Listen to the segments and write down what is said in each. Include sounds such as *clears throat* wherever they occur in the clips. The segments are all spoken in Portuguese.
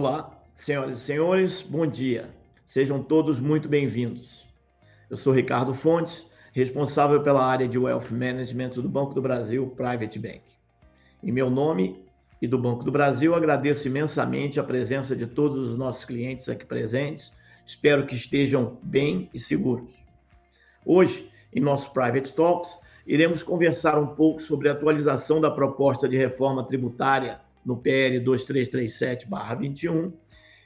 Olá, senhoras e senhores, bom dia. Sejam todos muito bem-vindos. Eu sou Ricardo Fontes, responsável pela área de Wealth Management do Banco do Brasil Private Bank. Em meu nome e do Banco do Brasil, agradeço imensamente a presença de todos os nossos clientes aqui presentes. Espero que estejam bem e seguros. Hoje, em nosso Private Talks, iremos conversar um pouco sobre a atualização da proposta de reforma tributária no PL 2337-21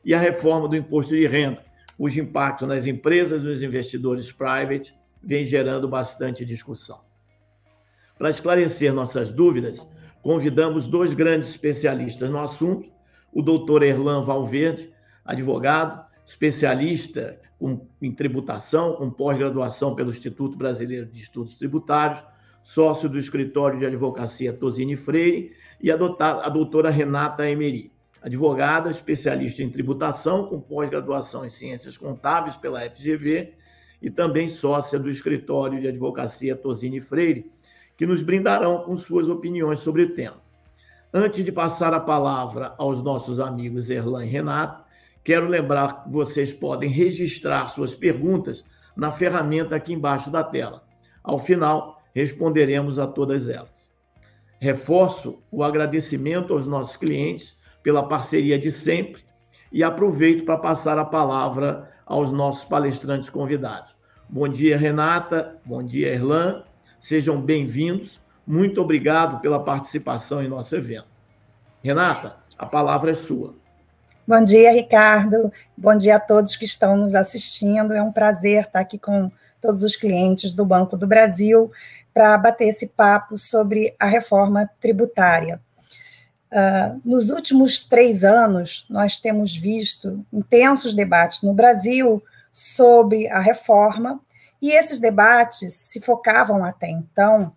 e a reforma do imposto de renda, cujo impacto nas empresas e nos investidores private vem gerando bastante discussão. Para esclarecer nossas dúvidas, convidamos dois grandes especialistas no assunto, o doutor Erlan Valverde, advogado, especialista em tributação, com pós-graduação pelo Instituto Brasileiro de Estudos Tributários, sócio do escritório de advocacia Tosini Freire, e a, a doutora Renata Emery, advogada, especialista em tributação, com pós-graduação em ciências contábeis pela FGV e também sócia do escritório de advocacia Tosini Freire, que nos brindarão com suas opiniões sobre o tema. Antes de passar a palavra aos nossos amigos Erlan e Renato, quero lembrar que vocês podem registrar suas perguntas na ferramenta aqui embaixo da tela. Ao final, responderemos a todas elas. Reforço o agradecimento aos nossos clientes pela parceria de sempre e aproveito para passar a palavra aos nossos palestrantes convidados. Bom dia, Renata. Bom dia, Erlan. Sejam bem-vindos. Muito obrigado pela participação em nosso evento. Renata, a palavra é sua. Bom dia, Ricardo. Bom dia a todos que estão nos assistindo. É um prazer estar aqui com todos os clientes do Banco do Brasil para bater esse papo sobre a reforma tributária. Uh, nos últimos três anos, nós temos visto intensos debates no Brasil sobre a reforma, e esses debates se focavam até então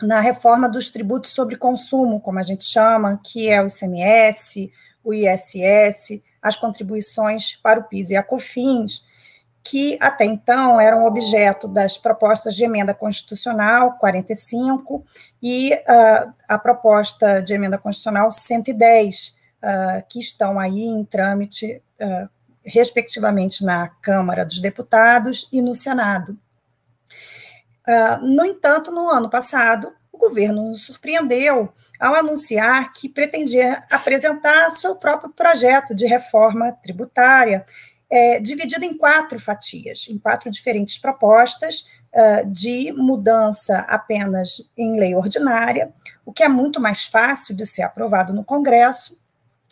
na reforma dos tributos sobre consumo, como a gente chama, que é o ICMS, o ISS, as contribuições para o PIS e a COFINS, que até então eram objeto das propostas de emenda constitucional 45 e uh, a proposta de emenda constitucional 110, uh, que estão aí em trâmite, uh, respectivamente, na Câmara dos Deputados e no Senado. no entanto, no ano passado, o governo nos surpreendeu ao anunciar que pretendia apresentar seu próprio projeto de reforma tributária é, dividido em quatro fatias, em quatro diferentes propostas uh, de mudança apenas em lei ordinária, o que é muito mais fácil de ser aprovado no Congresso.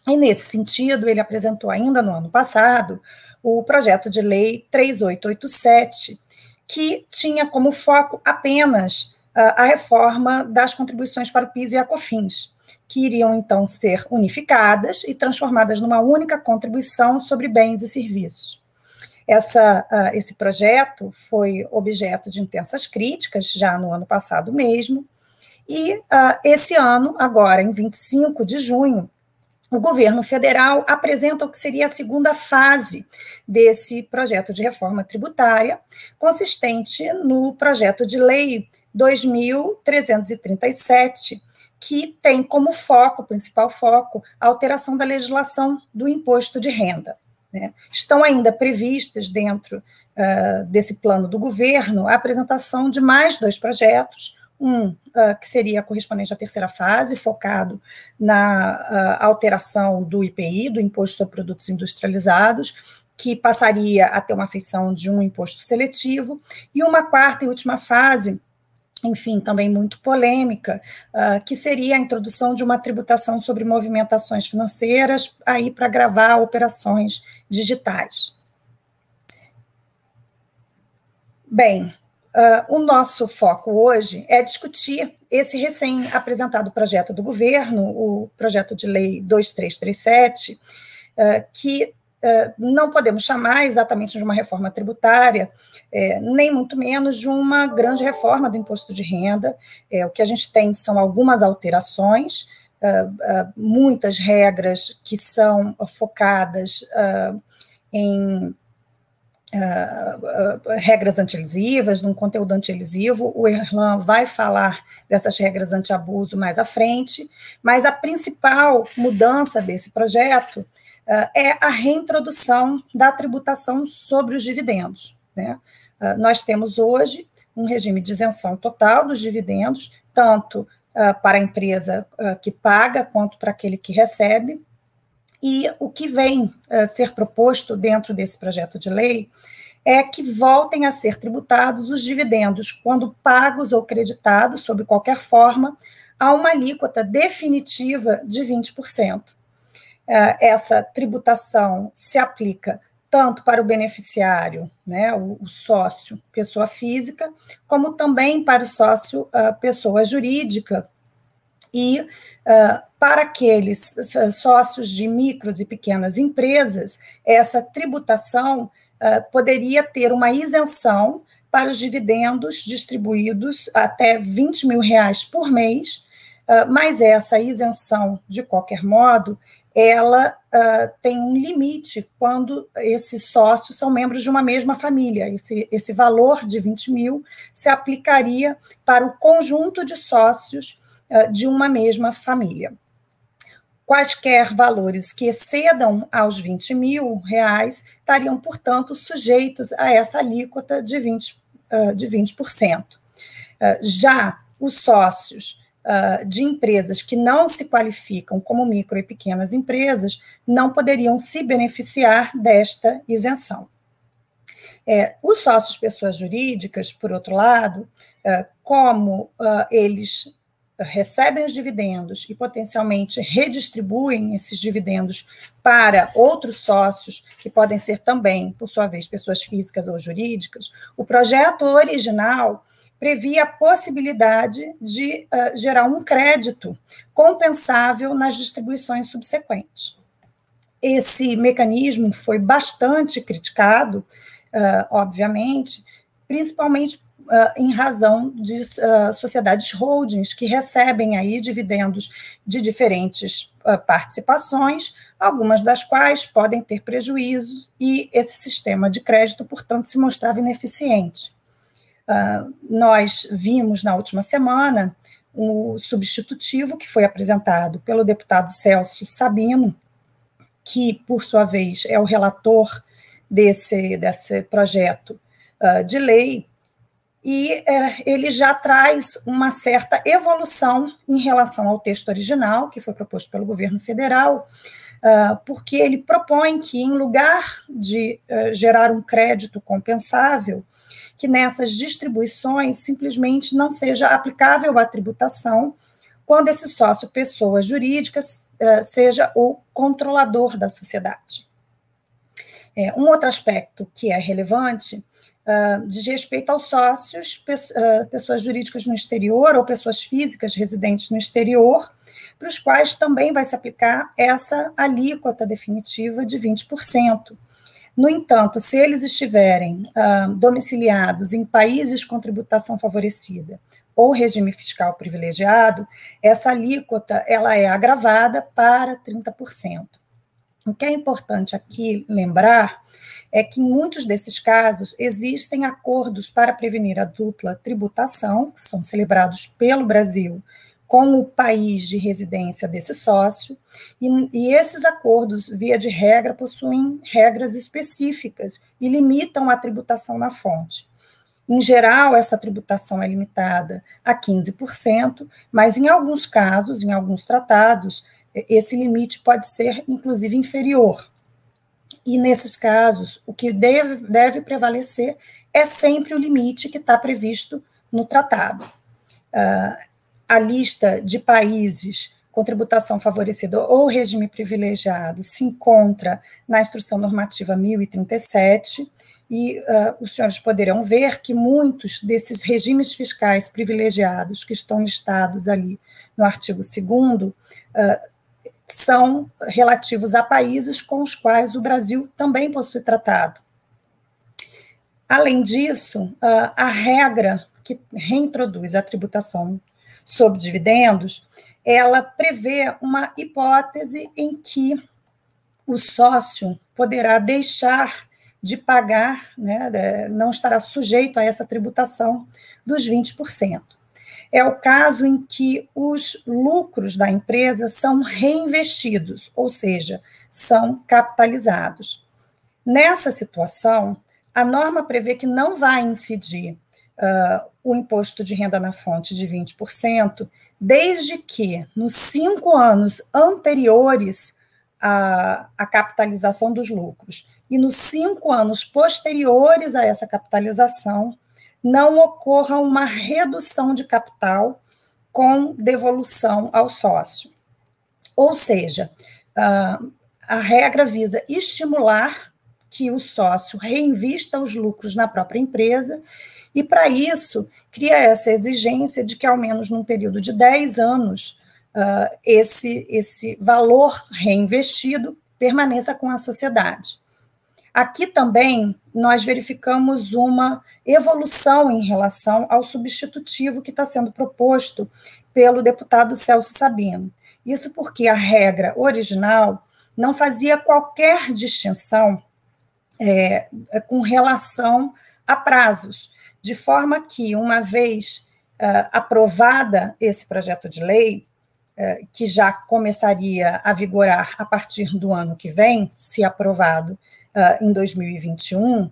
E, nesse sentido, ele apresentou ainda no ano passado o projeto de lei 3887, que tinha como foco apenas uh, a reforma das contribuições para o PIS e a COFINS que iriam então ser unificadas e transformadas numa única contribuição sobre bens e serviços. Essa, uh, esse projeto foi objeto de intensas críticas já no ano passado mesmo, e uh, esse ano, agora em 25 de junho, o governo federal apresenta o que seria a segunda fase desse projeto de reforma tributária, consistente no projeto de lei 2337, que tem como foco, principal foco, a alteração da legislação do imposto de renda. Né? Estão ainda previstas dentro uh, desse plano do governo a apresentação de mais dois projetos, um uh, que seria correspondente à terceira fase, focado na uh, alteração do IPI, do Imposto sobre Produtos Industrializados, que passaria a ter uma feição de um imposto seletivo, e uma quarta e última fase, enfim, também muito polêmica, uh, que seria a introdução de uma tributação sobre movimentações financeiras aí para gravar operações digitais. Bem, uh, o nosso foco hoje é discutir esse recém-apresentado projeto do governo, o projeto de lei 2337, uh, que eh, não podemos chamar exatamente de uma reforma tributária, é, nem muito menos de uma grande reforma do imposto de renda. É, o que a gente tem são algumas alterações, muitas regras que são focadas em Uh, uh, regras antielisivas, num conteúdo antielisível. O Erlan vai falar dessas regras anti-abuso mais à frente, mas a principal mudança desse projeto é a reintrodução da tributação sobre os dividendos. Né? nós temos hoje um regime de isenção total dos dividendos, tanto para a empresa que paga quanto para aquele que recebe. E o que vem ser proposto dentro desse projeto de lei é que voltem a ser tributados os dividendos quando pagos ou creditados, sob qualquer forma, a uma alíquota definitiva de 20%. É, essa tributação se aplica tanto para o beneficiário, né, o, sócio, pessoa física, como também para o sócio, pessoa jurídica. E uh, para aqueles sócios de micros e pequenas empresas, essa tributação uh, poderia ter uma isenção para os dividendos distribuídos até 20 mil reais por mês, uh, mas essa isenção, de qualquer modo, ela uh, tem um limite quando esses sócios são membros de uma mesma família. Esse, esse valor de 20 mil se aplicaria para o conjunto de sócios uh, de uma mesma família. Quaisquer valores que excedam aos 20 mil reais estariam, portanto, sujeitos a essa alíquota de 20%. Uh, de 20%. Uh, já os sócios uh, de empresas que não se qualificam como micro e pequenas empresas não poderiam se beneficiar desta isenção. É, os sócios pessoas jurídicas, por outro lado, como eles recebem os dividendos e potencialmente redistribuem esses dividendos para outros sócios, que podem ser também, por sua vez, pessoas físicas ou jurídicas, o projeto original previa a possibilidade de uh, gerar um crédito compensável nas distribuições subsequentes. Esse mecanismo foi bastante criticado, uh, obviamente, principalmente uh, em razão de sociedades holdings que recebem aí dividendos de diferentes participações, algumas das quais podem ter prejuízos e esse sistema de crédito, portanto, se mostrava ineficiente. Nós vimos na última semana o substitutivo que foi apresentado pelo deputado Celso Sabino, que, por sua vez, é o relator desse, desse projeto uh, de lei, e é, ele já traz uma certa evolução em relação ao texto original, que foi proposto pelo governo federal, uh, porque ele propõe que, em lugar de uh, gerar um crédito compensável, que nessas distribuições simplesmente não seja aplicável a tributação quando esse sócio, pessoa jurídica, uh, seja o controlador da sociedade. É, um outro aspecto que é relevante uh, diz respeito aos sócios, uh, pessoas jurídicas no exterior ou pessoas físicas residentes no exterior, para os quais também vai se aplicar essa alíquota definitiva de 20%. No entanto, se eles estiverem uh, domiciliados em países com tributação favorecida ou regime fiscal privilegiado, essa alíquota ela é agravada para 30%. O que é importante aqui lembrar é que em muitos desses casos existem acordos para prevenir a dupla tributação, que são celebrados pelo Brasil com o país de residência desse sócio, e, e, esses acordos, via de regra, possuem regras específicas e limitam a tributação na fonte. Em geral, essa tributação é limitada a 15%, mas em alguns casos, em alguns tratados, esse limite pode ser, inclusive, inferior. E nesses casos, o que deve, deve prevalecer é sempre o limite que está previsto no tratado. Uh, a lista de países com tributação favorecida ou regime privilegiado se encontra na Instrução Normativa 1037, e uh, os senhores poderão ver que muitos desses regimes fiscais privilegiados que estão listados ali no artigo 2 uh, são relativos a países com os quais o Brasil também possui tratado. Além disso, a regra que reintroduz a tributação sobre dividendos, ela prevê uma hipótese em que o sócio poderá deixar de pagar, né, não estará sujeito a essa tributação dos 20%. é o caso em que os lucros da empresa são reinvestidos, ou seja, são capitalizados. Nessa situação, a norma prevê que não vai incidir uh, o imposto de renda na fonte de 20%, desde que, nos cinco anos anteriores à, à capitalização dos lucros e nos cinco anos posteriores a essa capitalização, não ocorra uma redução de capital com devolução ao sócio. Ou seja, ah, a regra visa estimular que o sócio reinvista os lucros na própria empresa e, para isso, cria essa exigência de que, ao menos num período de 10 anos, uh, esse, esse valor reinvestido permaneça com a sociedade. Aqui também nós verificamos uma evolução em relação ao substitutivo que está sendo proposto pelo deputado Celso Sabino. Isso porque a regra original não fazia qualquer distinção é, com relação a prazos de forma que, uma vez uh, aprovada esse projeto de lei, uh, que já começaria a vigorar a partir do ano que vem, se aprovado uh, em 2021,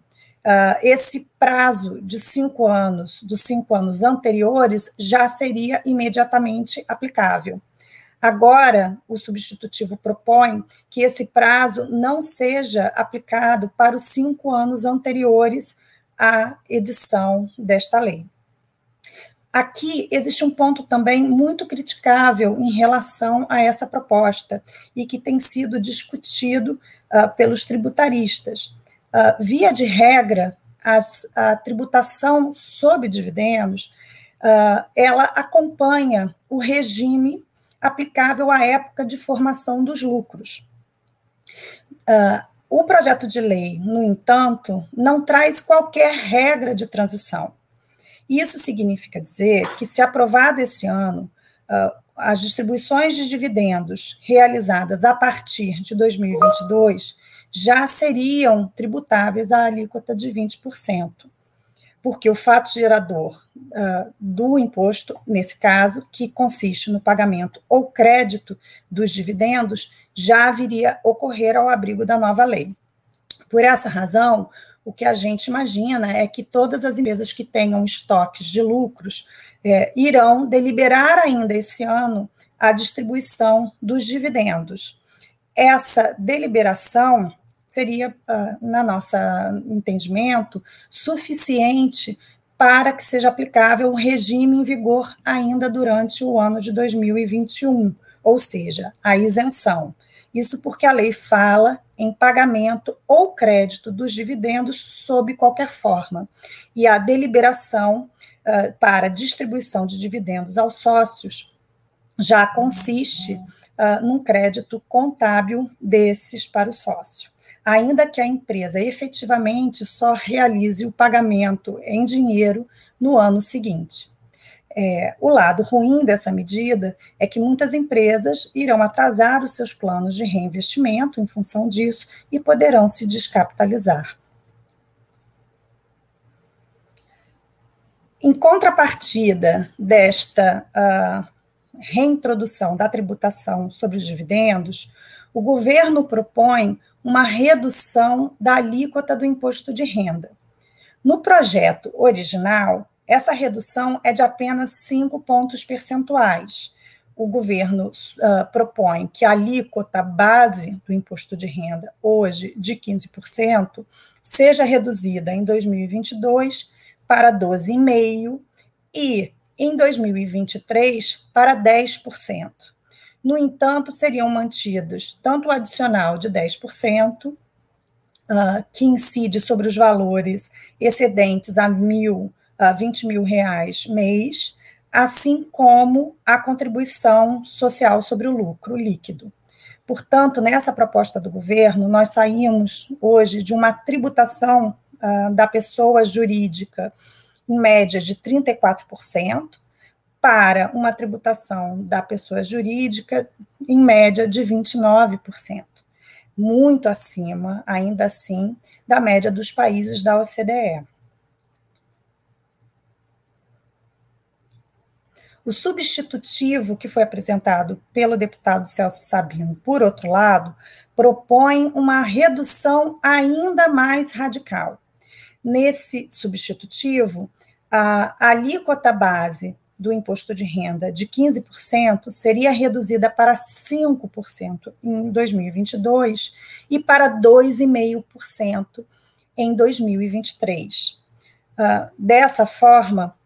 esse prazo de cinco anos, dos cinco anos anteriores, já seria imediatamente aplicável. Agora, o substitutivo propõe que esse prazo não seja aplicado para os cinco anos anteriores a edição desta lei. Aqui existe um ponto também muito criticável em relação a essa proposta e que tem sido discutido uh, pelos tributaristas. Uh, via de regra, as, a tributação sobre dividendos uh, ela acompanha o regime aplicável à época de formação dos lucros. Uh, o projeto de lei, no entanto, não traz qualquer regra de transição. Isso significa dizer que, se aprovado esse ano, ah, as distribuições de dividendos realizadas a partir de 2022 já seriam tributáveis à alíquota de 20%, porque o fato gerador uh, do imposto, nesse caso, que consiste no pagamento ou crédito dos dividendos, já viria ocorrer ao abrigo da nova lei. Por essa razão, o que a gente imagina é que todas as empresas que tenham estoques de lucros é, irão deliberar ainda esse ano a distribuição dos dividendos. Essa deliberação seria, uh, na nossa entendimento, suficiente para que seja aplicável o regime em vigor ainda durante o ano de 2021, ou seja, a isenção. Isso porque a lei fala em pagamento ou crédito dos dividendos sob qualquer forma. E a deliberação uh, para distribuição de dividendos aos sócios já consiste uh, num crédito contábil desses para o sócio. Ainda que a empresa efetivamente só realize o pagamento em dinheiro no ano seguinte. É, o lado ruim dessa medida é que muitas empresas irão atrasar os seus planos de reinvestimento em função disso e poderão se descapitalizar. Em contrapartida desta uh, reintrodução da tributação sobre os dividendos, o governo propõe uma redução da alíquota do imposto de renda. No projeto original, essa redução é de apenas 5 pontos percentuais. O governo uh, propõe que a alíquota base do imposto de renda, hoje de 15%, seja reduzida em 2022 para 12,5% e em 2023 para 10%. No entanto, seriam mantidos tanto o adicional de 10%, uh, ah, que incide sobre os valores excedentes a mil uh, 20 mil reais mês, assim como a contribuição social sobre o lucro líquido. Portanto, nessa proposta do governo, nós saímos hoje de uma tributação uh, da pessoa jurídica em média de 34%, para uma tributação da pessoa jurídica em média de 29%, muito acima, ainda assim, da média dos países da OCDE. O substitutivo que foi apresentado pelo deputado Celso Sabino, por outro lado, propõe uma redução ainda mais radical. Nesse substitutivo, a alíquota base do imposto de renda de 15% seria reduzida para 5% em 2022 e para 2,5% em 2023. Uh, dessa forma,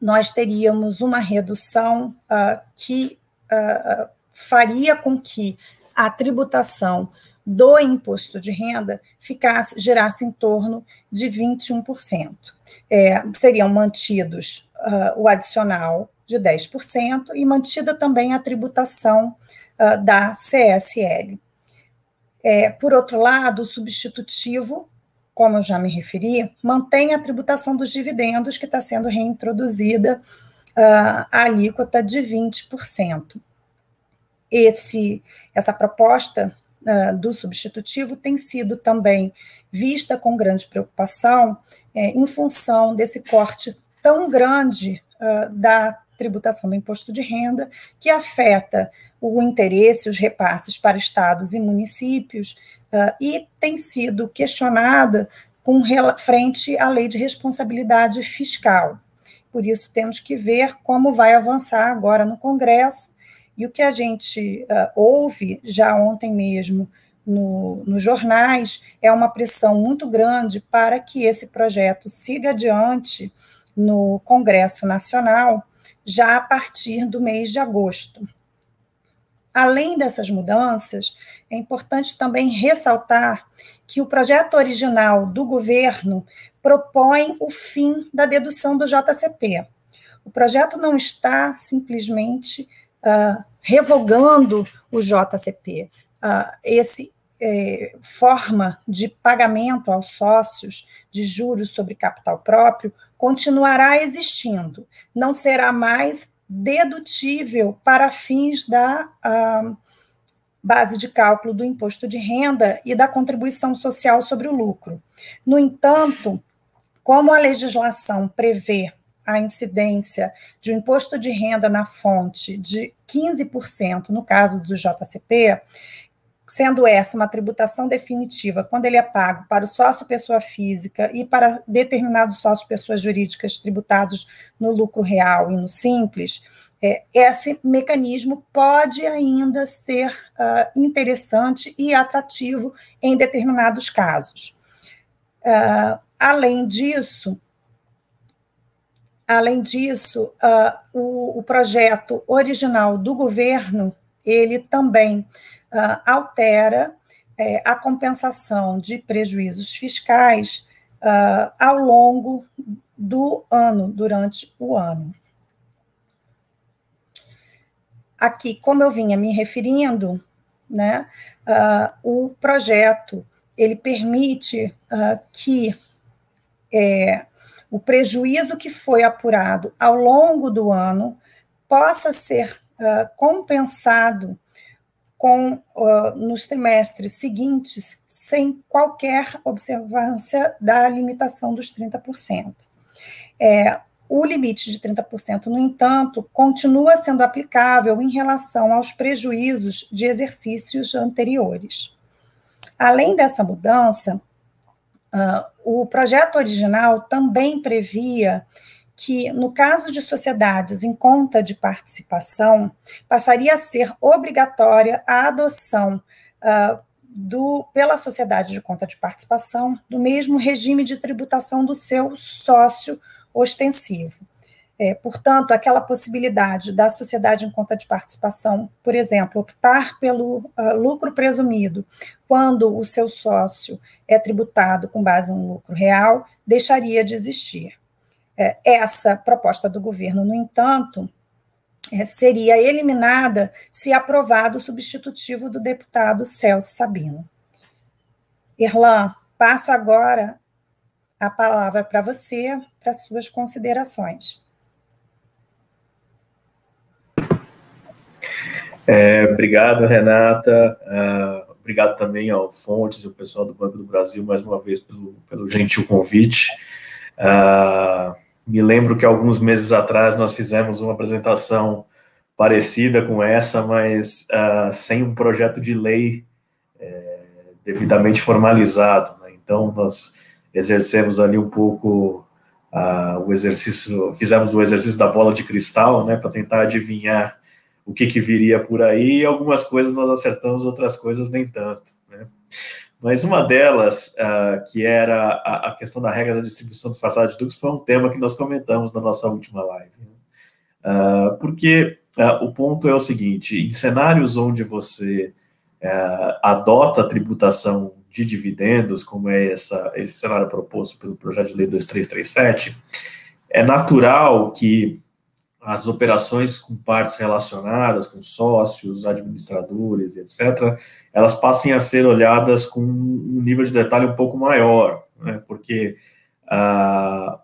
nós teríamos uma redução uh, que uh, faria com que a tributação do imposto de renda ficasse, gerasse em torno de 21%. É, seriam mantidos uh, o adicional de 10% e mantida também a tributação uh, da CSL. É, por outro lado, o substitutivo, como eu já me referi, mantém a tributação dos dividendos, que está sendo reintroduzida uh, a alíquota de 20%. Esse, essa proposta uh, do substitutivo tem sido também vista com grande preocupação é, em função desse corte tão grande uh, da tributação do imposto de renda, que afeta o interesse, os repasses para estados e municípios, uh, e tem sido questionada com frente à lei de responsabilidade fiscal. Por isso, temos que ver como vai avançar agora no Congresso. E o que a gente uh, ouve já ontem mesmo no, nos jornais é uma pressão muito grande para que esse projeto siga adiante no Congresso Nacional já a partir do mês de agosto. Além dessas mudanças, é importante também ressaltar que o projeto original do governo propõe o fim da dedução do JCP. O projeto não está simplesmente uh, revogando o JCP. Uh, esse é, forma de pagamento aos sócios de juros sobre capital próprio continuará existindo, não será mais dedutível para fins da uh, base de cálculo do imposto de renda e da contribuição social sobre o lucro. No entanto, como a legislação prevê a incidência de um imposto de renda na fonte de 15% no caso do JCP, sendo essa uma tributação definitiva quando ele é pago para o sócio pessoa física e para determinados sócios pessoas jurídicas tributados no lucro real e no simples, é, esse mecanismo pode ainda ser uh, interessante e atrativo em determinados casos. Uh, além disso, além disso, uh, o, o projeto original do governo ele também uh, altera é, a compensação de prejuízos fiscais uh, ao longo do ano, durante o ano. Aqui, como eu vinha me referindo, né, o projeto ele permite que é, o prejuízo que foi apurado ao longo do ano possa ser compensado com uh, nos trimestres seguintes sem qualquer observância da limitação dos 30%. É, o limite de 30%, no entanto, continua sendo aplicável em relação aos prejuízos de exercícios anteriores. Além dessa mudança, uh, o projeto original também previa que, no caso de sociedades em conta de participação, passaria a ser obrigatória a adoção uh, do, pela sociedade de conta de participação do mesmo regime de tributação do seu sócio ostensivo. É, portanto, aquela possibilidade da sociedade em conta de participação, por exemplo, optar pelo uh, lucro presumido quando o seu sócio é tributado com base em lucro real, deixaria de existir. É, essa proposta do governo, no entanto, é, seria eliminada se aprovado o substitutivo do deputado Celso Sabino. Irlan, passo agora a palavra para você, para suas considerações. É, obrigado, Renata. Uh, obrigado também ao Fontes e ao pessoal do Banco do Brasil, mais uma vez, pelo, pelo gentil convite. Uh, me lembro que alguns meses atrás nós fizemos uma apresentação parecida com essa, mas uh, sem um projeto de lei é, devidamente formalizado. Né? Então, nós exercemos ali um pouco uh, o exercício, fizemos o exercício da bola de cristal, né, para tentar adivinhar o que, que viria por aí, algumas coisas nós acertamos, outras coisas nem tanto. Né? Mas uma delas, uh, que era a, a, questão da regra da distribuição disfarçada de lucros, foi um tema que nós comentamos na nossa última live. Uh, porque uh, o ponto é o seguinte: em cenários onde você adota a tributação de dividendos, como é essa, esse cenário proposto pelo projeto de lei 2337, é natural que as operações com partes relacionadas, com sócios, administradores, etc., elas passem a ser olhadas com um nível de detalhe um pouco maior, né? porque ah,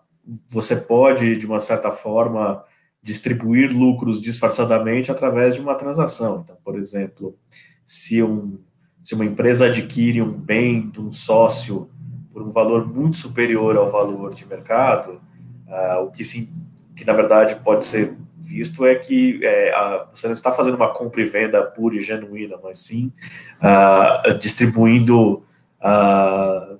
você pode, de uma certa forma, distribuir lucros disfarçadamente através de uma transação. Então, por exemplo, se, um, se uma empresa adquire um bem de um sócio por um valor muito superior ao valor de mercado, ah, o que se que na verdade pode ser visto é que é, a, você não está fazendo uma compra e venda pura e genuína, mas sim uh, distribuindo uh,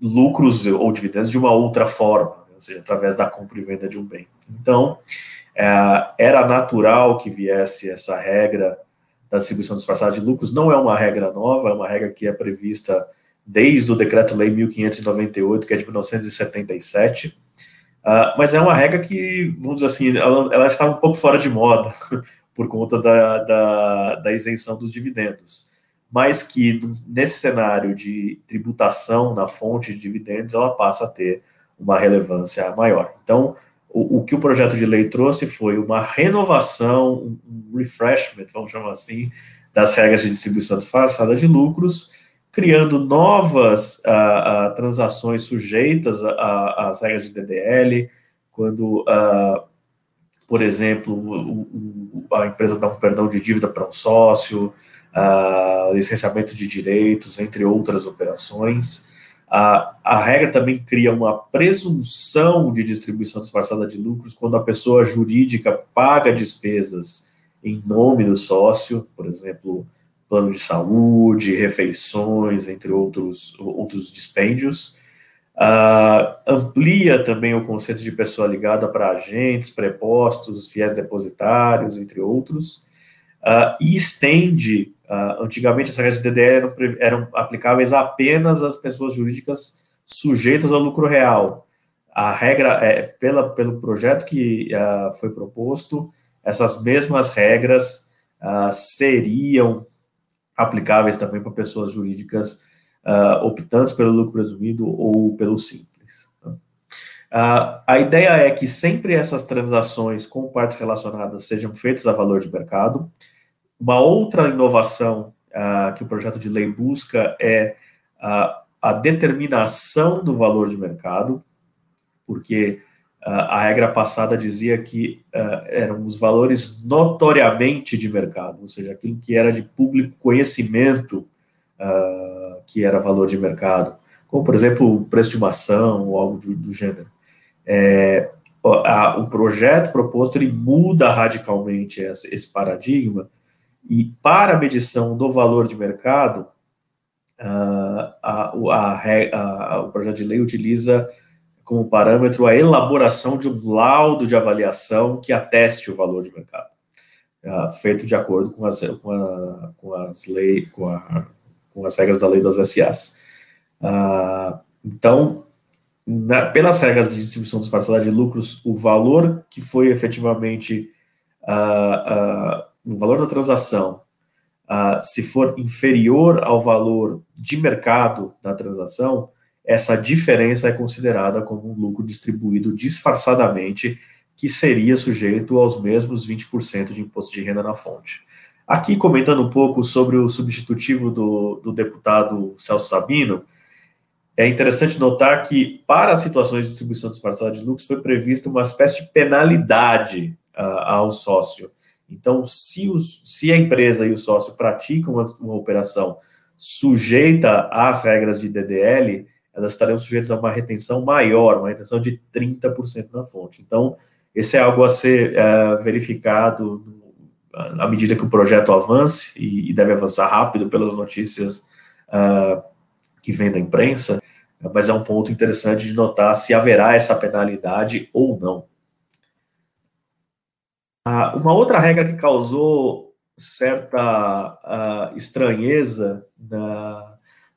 lucros ou dividendos de uma outra forma, né? ou seja, através da compra e venda de um bem. Então, uh, era natural que viesse essa regra da distribuição disfarçada de lucros, não é uma regra nova, é uma regra que é prevista desde o Decreto-Lei 1598, que é de 1977, Uh, mas é uma regra que, vamos dizer assim, ela, ela, está um pouco fora de moda *laughs* por conta da, da, da, isenção dos dividendos. Mas que nesse cenário de tributação na fonte de dividendos, ela passa a ter uma relevância maior. Então, o, o que o projeto de lei trouxe foi uma renovação, um refreshment, vamos chamar assim, das regras de distribuição disfarçada de lucros, criando novas uh, uh, transações sujeitas às regras de DDL, quando, uh, por exemplo, a empresa dá um perdão de dívida para um sócio, licenciamento de direitos, entre outras operações. a regra também cria uma presunção de distribuição disfarçada de lucros quando a pessoa jurídica paga despesas em nome do sócio, por exemplo, plano de saúde, refeições, entre outros, outros dispêndios. Uh, amplia também o conceito de pessoa ligada para agentes, prepostos, fiéis depositários, entre outros, uh, e estende, uh, antigamente as regras de DDR eram, eram, aplicáveis apenas às pessoas jurídicas sujeitas ao lucro real. A regra, é, pela, pelo projeto que foi proposto, essas mesmas regras seriam aplicáveis também para pessoas jurídicas uh, optantes pelo lucro presumido ou pelo simples. Uh, a ideia é que sempre essas transações com partes relacionadas sejam feitas a valor de mercado. Uma outra inovação uh, que o projeto de lei busca é a determinação do valor de mercado, porque a regra passada dizia que uh, eram os valores notoriamente de mercado, ou seja, aquilo que era de público conhecimento uh, que era valor de mercado, como, por exemplo, o preço de uma ação ou algo do, do gênero. É, a, o projeto proposto ele muda radicalmente esse, esse paradigma e para a medição do valor de mercado, uh, a, a, o projeto de lei utiliza como parâmetro a elaboração de um laudo de avaliação que ateste o valor de mercado, uh, feito de acordo com as, com, a, com as com, com, as regras da lei das SAs. Ah, então, na, pelas regras de distribuição disfarçada de lucros, o valor que foi efetivamente uh, o valor da transação, se for inferior ao valor de mercado da transação, essa diferença é considerada como um lucro distribuído disfarçadamente, que seria sujeito aos mesmos 20% de imposto de renda na fonte. Aqui, comentando um pouco sobre o substitutivo do, do deputado Celso Sabino, é interessante notar que, para situações de distribuição disfarçada de lucros, foi prevista uma espécie de penalidade uh, ao sócio. Então, se, os, se a empresa e o sócio praticam uma, uma operação sujeita às regras de DDL, elas estariam sujeitas a uma retenção maior, uma retenção de 30% na fonte. Então, esse é algo a ser é, verificado à medida que o projeto avance, e, e deve avançar rápido pelas notícias uh, que vem da imprensa, mas é um ponto interessante de notar se haverá essa penalidade ou não. Uh, uma outra regra que causou certa uh, estranheza na,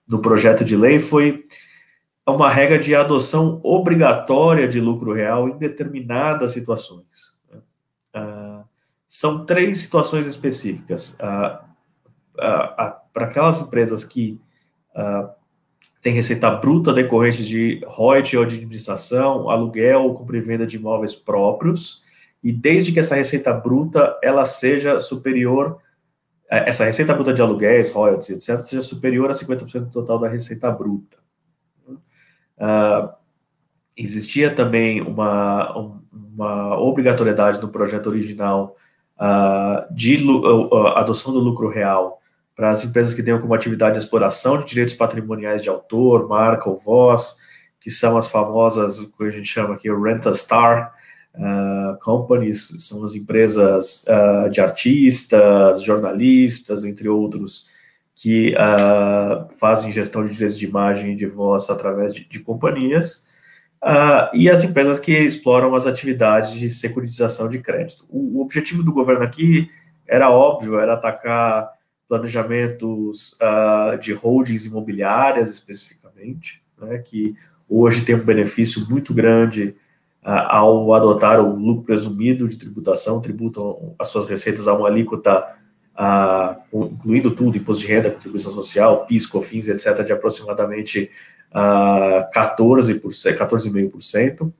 no projeto de lei foi uma regra de adoção obrigatória de lucro real em determinadas situações. Uh, são três situações específicas. Uh, uh, Para aquelas empresas que têm receita bruta decorrente de royalties ou de administração, aluguel ou compra e venda de imóveis próprios, e desde que essa receita bruta ela seja superior, eh, essa receita bruta de aluguéis, royalties, etc., seja superior a 50% do total da receita bruta. Uh, existia também uma, uma obrigatoriedade no projeto original uh, de uh, adoção do lucro real para as empresas que tenham como atividade a exploração de direitos patrimoniais de autor, marca ou voz, que são as famosas, que a gente chama aqui, Rent-A-Star uh, Companies, são as empresas de artistas, jornalistas, entre outros, que uh, fazem gestão de direitos de imagem e de voz através de, de companhias, uh, e as empresas que exploram as atividades de securitização de crédito. O, o objetivo do governo aqui era óbvio, era atacar planejamentos uh, de holdings imobiliárias especificamente, né, que hoje tem um benefício muito grande ao adotar o lucro presumido de tributação, tributam as suas receitas a uma alíquota incluindo tudo, imposto de renda, contribuição social, PIS, COFINS, etc., de aproximadamente ah, 14%, 14,5%,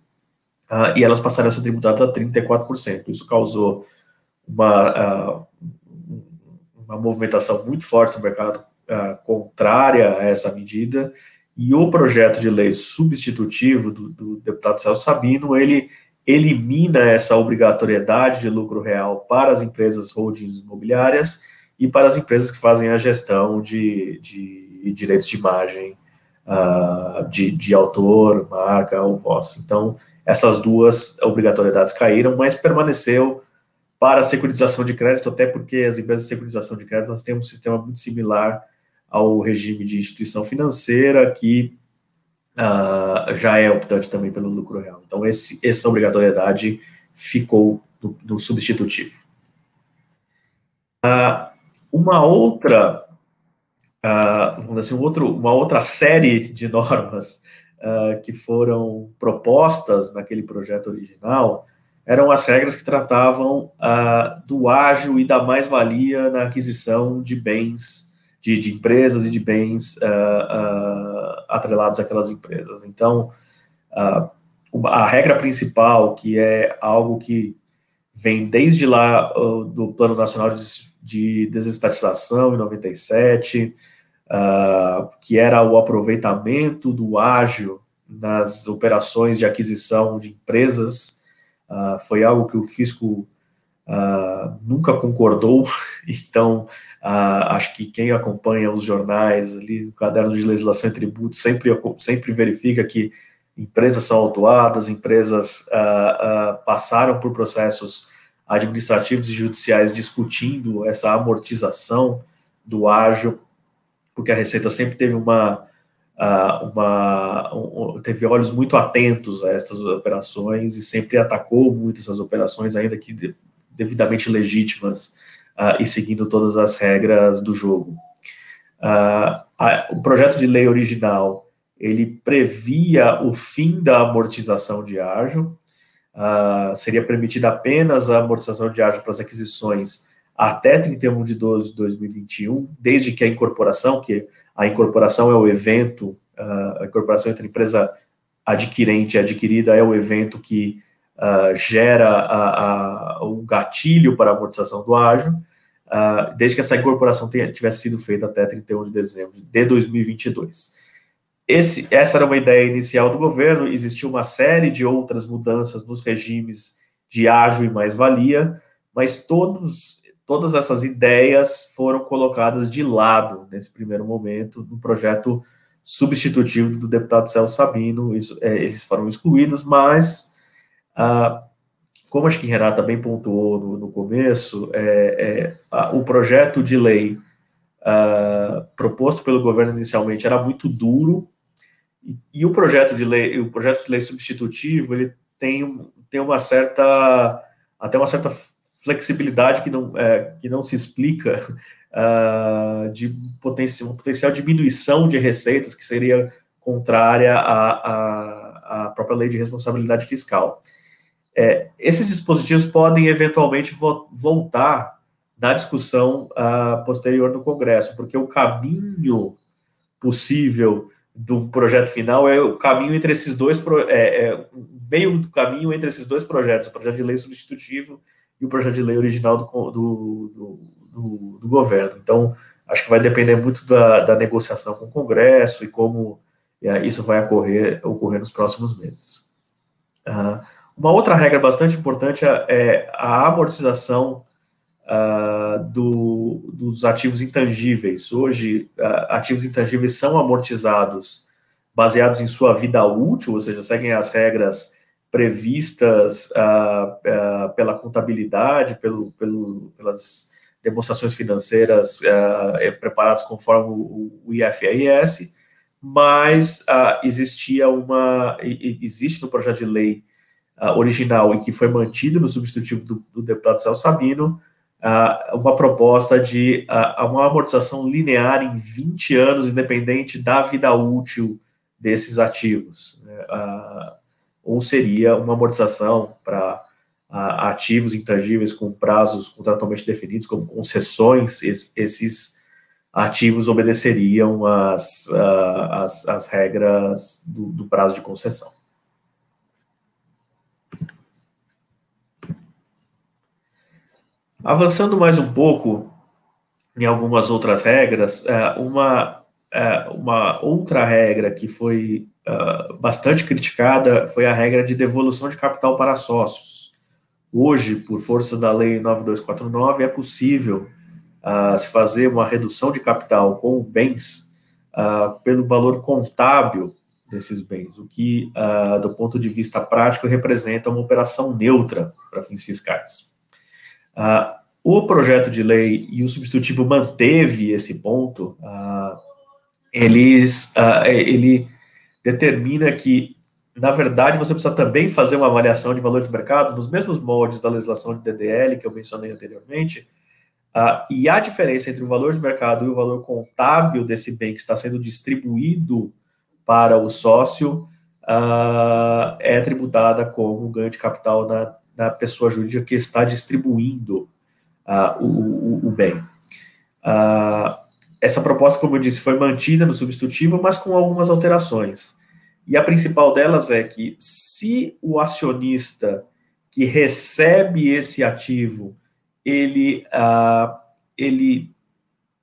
ah, e elas passaram a ser tributadas a 34%. Isso causou uma, uma movimentação muito forte no mercado contrária a essa medida, e o projeto de lei substitutivo do, do deputado Celso Sabino, ele elimina essa obrigatoriedade de lucro real para as empresas holdings imobiliárias e para as empresas que fazem a gestão de, de direitos de imagem uh, de, de autor, marca ou voz. Então, essas duas obrigatoriedades caíram, mas permaneceu para a securitização de crédito, até porque as empresas de securitização de crédito nós temos um sistema muito similar ao regime de instituição financeira que uh, já é optante também pelo lucro real. Então, esse, essa obrigatoriedade ficou no, substitutivo. Uh, uma outra, uh, vamos dizer assim, um outro, uma outra série de *laughs* normas uh, que foram propostas naquele projeto original eram as regras que tratavam do ágio e da mais-valia na aquisição de bens de, de empresas e de bens uh, uh, atrelados àquelas empresas. Então, uh, a regra principal, que é algo que vem desde lá do Plano Nacional de, de Desestatização, em 97, que era o aproveitamento do ágio nas operações de aquisição de empresas, foi algo que o fisco nunca concordou, *laughs* então Uh, acho que quem acompanha os jornais ali, o caderno de legislação e tributos, sempre, sempre verifica que empresas são autuadas, empresas uh, passaram por processos administrativos e judiciais discutindo essa amortização do ágio, porque a Receita sempre teve uma, uma um, teve olhos muito atentos a essas operações e sempre atacou muito essas operações, ainda que devidamente legítimas uh, e seguindo todas as regras do jogo. Uh, a, o projeto de lei original ele previa o fim da amortização de ágio, uh, seria permitida apenas a amortização de ágio para as aquisições até 31 de 12 de 2021, desde que a incorporação, que a incorporação é o evento, a incorporação entre a empresa adquirente e adquirida é o evento que uh, gera a, a, o gatilho para a amortização do ágio, uh, desde que essa incorporação tenha, tivesse sido feita até 31 de dezembro de 2022. Esse, essa era uma ideia inicial do governo, existiu uma série de outras mudanças nos regimes de ágio e mais-valia, mas todos, todas essas ideias foram colocadas de lado nesse primeiro momento no projeto substitutivo do deputado Celso Sabino, isso, é, eles foram excluídos, mas, como acho que Renata bem pontuou no, no começo, é, é, o projeto de lei ah, proposto pelo governo inicialmente era muito duro, e, e, o projeto de lei, o projeto de lei substitutivo, ele tem, tem uma certa, até uma certa flexibilidade que não, é, que não se explica uh, de potencial, potencial diminuição de receitas que seria contrária à, à, à própria lei de responsabilidade fiscal. É, esses dispositivos podem eventualmente vo voltar na discussão uh, posterior no Congresso, porque o caminho possível do projeto final é o caminho entre esses dois, é, é, meio do caminho entre esses dois projetos, o projeto de lei substitutivo e o projeto de lei original do, do, do, do governo. Então, acho que vai depender muito da, da negociação com o Congresso e como é, isso vai ocorrer, ocorrer nos próximos meses. Uh, uma outra regra bastante importante é, é a amortização uh, do, dos ativos intangíveis. Hoje, uh, ativos intangíveis são amortizados baseados em sua vida útil, ou seja, seguem as regras previstas uh, pela contabilidade, pelo, pelo, pelas demonstrações financeiras uh, preparadas conforme o, o IFRS, mas existia uma, existe no projeto de lei original e que foi mantido no substitutivo do, do deputado Celso Sabino, uma proposta de uma amortização linear em 20 anos, independente da vida útil desses ativos. Né? ou seria uma amortização para ativos intangíveis com prazos contratualmente definidos, como concessões, esses ativos obedeceriam as regras do, do prazo de concessão. Avançando mais um pouco em algumas outras regras, é, uma, é, uma outra regra que foi uh, bastante criticada foi a regra de devolução de capital para sócios. Hoje, por força da Lei 9249, é possível uh, se fazer uma redução de capital com bens uh, pelo valor contábil desses bens, o que, do ponto de vista prático, representa uma operação neutra para fins fiscais. O projeto de lei e o substitutivo manteve esse ponto, eles, ele determina que, na verdade, você precisa também fazer uma avaliação de valor de mercado nos mesmos moldes da legislação de DDL que eu mencionei anteriormente, e a diferença entre o valor de mercado e o valor contábil desse bem que está sendo distribuído para o sócio é tributada como ganho de capital na, na pessoa jurídica que está distribuindo uh, o, o, o, bem. Uh, essa proposta, como eu disse, foi mantida no substitutivo, mas com algumas alterações. E a principal delas é que, se o acionista que recebe esse ativo, ele, uh, ele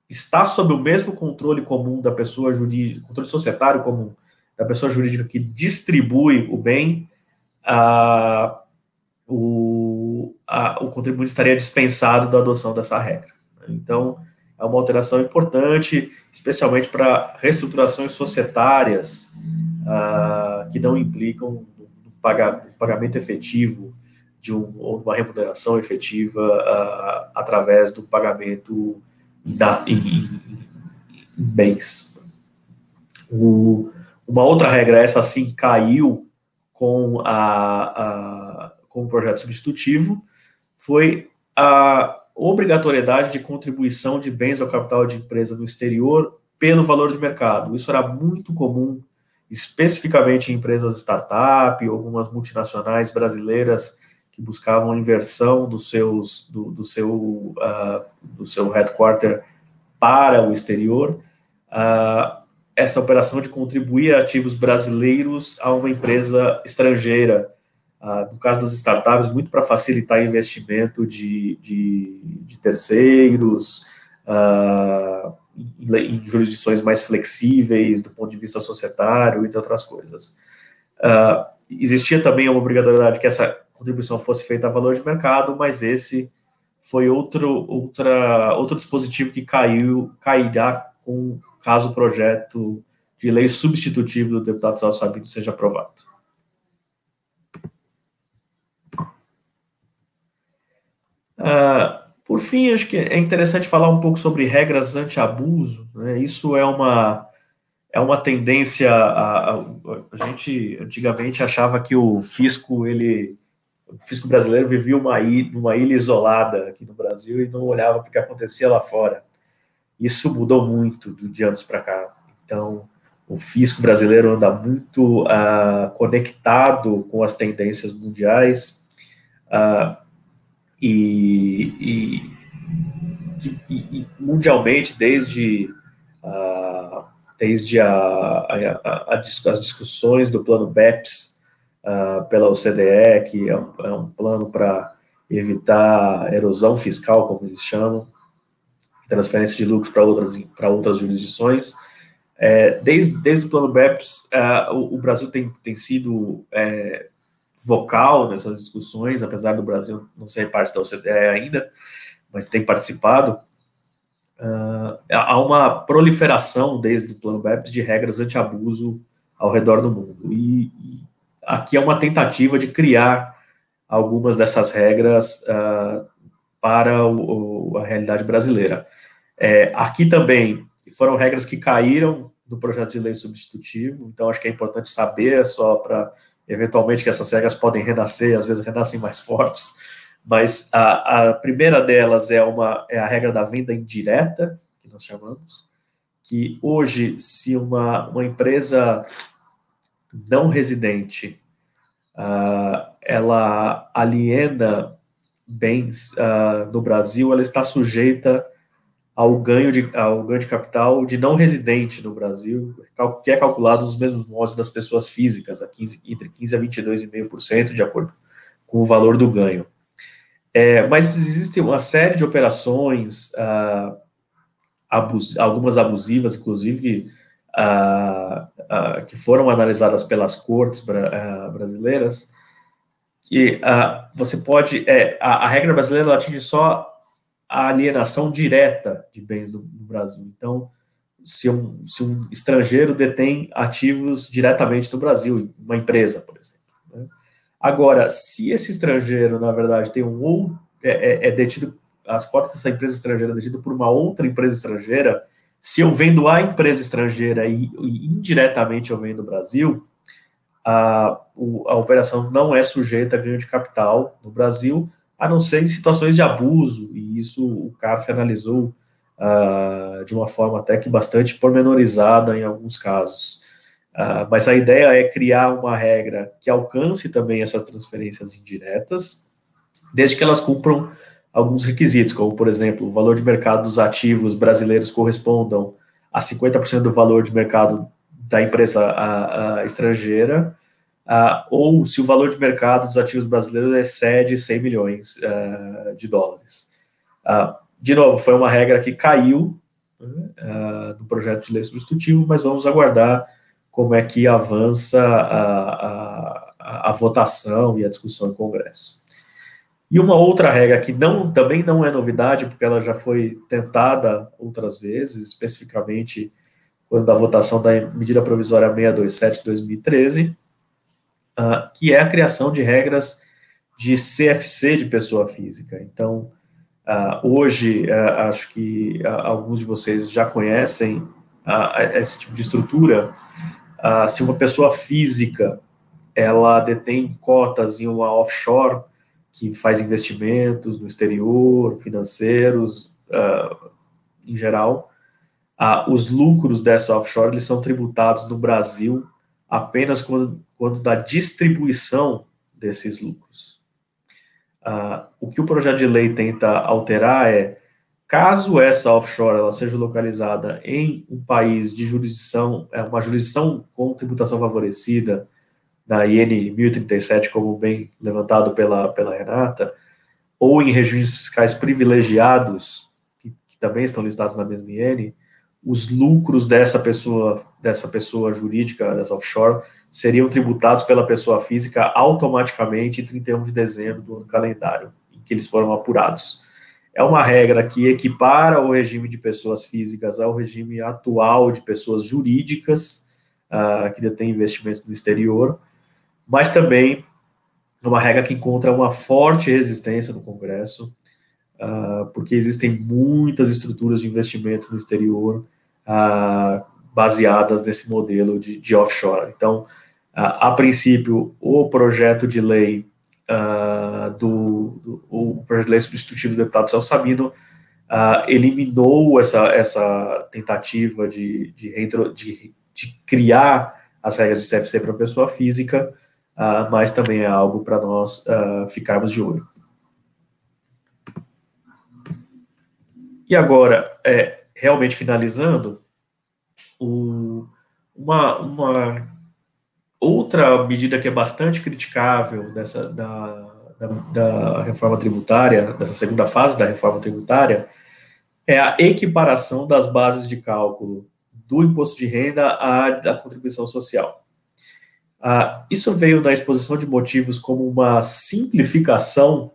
está sob o mesmo controle comum da pessoa jurídica, controle societário comum da pessoa jurídica que distribui o bem, uh, o, uh, o contribuinte estaria dispensado da adoção dessa regra. Então, é uma alteração importante, especialmente para reestruturações societárias uh, que não implicam um pagamento efetivo de um, ou uma remuneração efetiva uh, através do pagamento em, em, em bens. O, uma outra regra, essa sim caiu com, a, a, com o projeto substitutivo, foi a obrigatoriedade de contribuição de bens ao capital de empresa no exterior pelo valor de mercado. Isso era muito comum, especificamente em empresas startup, algumas multinacionais brasileiras que buscavam inversão dos seus, do, do seu, uh, do seu headquarter para o exterior. Uh, essa operação de contribuir ativos brasileiros a uma empresa estrangeira ah, no caso das startups, muito para facilitar investimento de, de, de terceiros, ah, em, em, jurisdições mais flexíveis do ponto de vista societário, entre outras coisas. Ah, existia também uma obrigatoriedade que essa contribuição fosse feita a valor de mercado, mas esse foi outro, outra, outro dispositivo que caiu, cairá com caso o projeto de lei substitutivo do deputado Celso Sabino seja aprovado. Uh, por fim, acho que é interessante falar um pouco sobre regras anti-abuso. Né? Isso é uma, é uma tendência. A, a, a, gente antigamente achava que o fisco, ele, o fisco brasileiro vivia uma ilha, uma ilha isolada aqui no Brasil e não olhava para o que acontecia lá fora. Isso mudou muito de anos para cá. Então, o fisco brasileiro anda muito uh, conectado com as tendências mundiais uh, e, e, e, mundialmente desde uh, desde a, a, a, as discussões do plano BEPS pela OCDE que é um, é um plano para evitar erosão fiscal como eles chamam transferência de lucros para outras para outras jurisdições. É, desde, desde o plano BEPS, uh, o, o, Brasil tem, tem sido é, vocal nessas discussões, apesar do Brasil não ser parte da OCDE ainda, mas tem participado. Uh, há uma proliferação desde o plano BEPS de regras anti-abuso ao redor do mundo. E, e, aqui é uma tentativa de criar algumas dessas regras uh, para o, o, a realidade brasileira. É, aqui também foram regras que caíram do projeto de lei substitutivo, então acho que é importante saber só para eventualmente que essas regras podem renascer, às vezes renascem mais fortes, mas a, a primeira delas é, uma, é a regra da venda indireta, que nós chamamos, que hoje, se uma, uma empresa não residente uh, ela aliena bens uh, no Brasil, ela está sujeita ao ganho de, ao ganho de capital de não residente no Brasil, que é calculado nos mesmos modos das pessoas físicas, a 15, entre 15% a 22,5%, de acordo com o valor do ganho. É, mas existe uma série de operações, ah, abus, algumas abusivas, inclusive, ah, ah, que foram analisadas pelas cortes bra, brasileiras, que você pode, é, a, a regra brasileira atinge só a alienação direta de bens do, do Brasil. Então, se um, se um, estrangeiro detém ativos diretamente no Brasil, uma empresa, por exemplo. Né? Agora, se esse estrangeiro, na verdade, tem um ou é, é, é, detido, as cotas dessa empresa estrangeira é detida por uma outra empresa estrangeira, se eu vendo a empresa estrangeira e, e indiretamente eu vendo o Brasil, a, a operação não é sujeita a ganho de capital no Brasil, a não ser em situações de abuso, e isso o CARF analisou uh, de uma forma até que bastante pormenorizada em alguns casos. Uh, mas a ideia é criar uma regra que alcance também essas transferências indiretas, desde que elas cumpram alguns requisitos, como, por exemplo, o valor de mercado dos ativos brasileiros correspondam a 50% do valor de mercado da empresa a, a estrangeira, uh, ou se o valor de mercado dos ativos brasileiros excede 100 milhões uh, de dólares. Uh, de novo, foi uma regra que caiu né, no projeto de lei substitutivo, mas vamos aguardar como é que avança a, a, a votação e a discussão em Congresso. E uma outra regra que não, também não é novidade, porque ela já foi tentada outras vezes, especificamente quando da votação da medida provisória 627 de 2013, uh, que é a criação de regras de CFC de pessoa física. Então, uh, hoje, uh, acho que alguns de vocês já conhecem esse tipo de estrutura. se uma pessoa física ela detém cotas em uma offshore que faz investimentos no exterior, financeiros, em geral, os lucros dessa offshore eles são tributados no Brasil apenas quando, quando da distribuição desses lucros. Uh, o que o projeto de lei tenta alterar é, caso essa offshore ela seja localizada em um país de jurisdição, é uma jurisdição com tributação favorecida, da IN 1037, como bem levantado pela, pela Renata, ou em regimes fiscais privilegiados, que, que também estão listados na mesma IN, os lucros dessa pessoa, dessa pessoa jurídica, dessa offshore, seriam tributados pela pessoa física automaticamente em 31 de dezembro do ano calendário em que eles foram apurados. É uma regra que equipara o regime de pessoas físicas ao regime atual de pessoas jurídicas, uh, que detém investimentos no exterior, mas também é uma regra que encontra uma forte resistência no Congresso, uh, porque existem muitas estruturas de investimento no exterior uh, baseadas nesse modelo de, de offshore. Então, a princípio, o projeto de lei do, do, o projeto de lei substitutivo do deputado Celso Sabino eliminou essa, essa tentativa de, de, de, de criar as regras de CFC para pessoa física, uh, mas também é algo para nós uh, ficarmos de olho. E agora, é, realmente finalizando, o, uma, uma, outra medida que é bastante criticável dessa, da, da, da reforma tributária, dessa segunda fase da reforma tributária, é a equiparação das bases de cálculo do imposto de renda à da contribuição social. Uh, isso veio da exposição de motivos como uma simplificação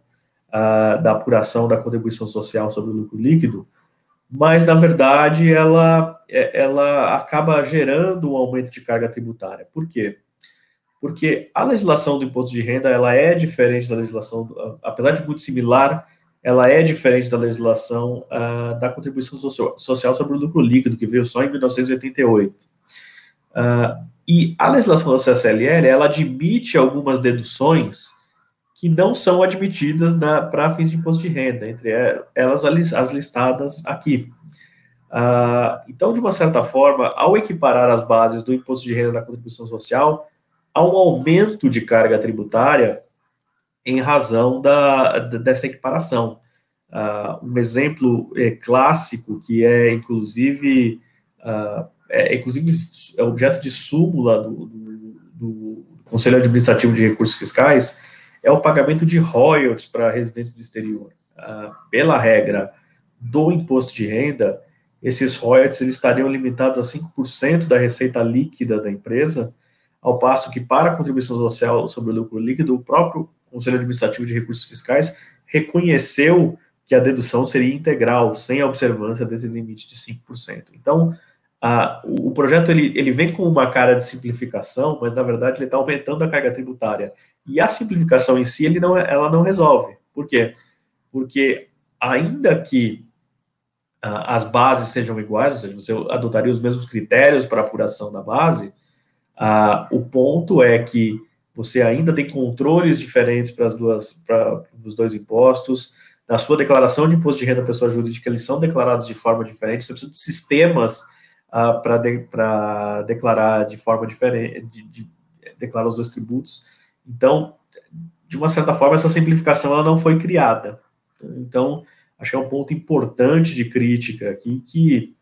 uh, da apuração da contribuição social sobre o lucro líquido, mas, na verdade, ela, é, ela acaba gerando um aumento de carga tributária. Por quê? Porque a legislação do imposto de renda ela é diferente da legislação, apesar de muito similar, ela é diferente da legislação uh, da contribuição social, sobre o lucro líquido, que veio só em 1988. Uh, e a legislação da CSLL, ela admite algumas deduções que não são admitidas para fins de imposto de renda, entre elas as listadas aqui. Uh, então, de uma certa forma, ao equiparar as bases do imposto de renda da contribuição social, há um aumento de carga tributária em razão da, dessa equiparação. Uh, um exemplo é, clássico, que é inclusive uh, é, inclusive é objeto de súmula do, do, do, Conselho Administrativo de Recursos Fiscais, é o pagamento de royalties para residentes do exterior. Ah, pela regra do imposto de renda, esses royalties eles estariam limitados a 5% da receita líquida da empresa, ao passo que para a contribuição social sobre o lucro líquido, o próprio Conselho Administrativo de Recursos Fiscais reconheceu que a dedução seria integral, sem a observância desse limite de 5%. Então, ah, o projeto ele, ele vem com uma cara de simplificação, mas na verdade ele está aumentando a carga tributária. E a simplificação em si não, ela não resolve. Por quê? Porque ainda que ah, as bases sejam iguais, ou seja, você adotaria os mesmos critérios para apuração da base, ah, o ponto é que você ainda tem controles diferentes para as duas para os dois impostos. Na sua declaração de imposto de renda pessoa jurídica, eles são declarados de forma diferente. Você precisa de sistemas uh, para de, declarar de forma diferente, de, de, declarar os dois tributos. Então, de uma certa forma, essa simplificação ela não foi criada. Então, acho que é um ponto importante de crítica aqui que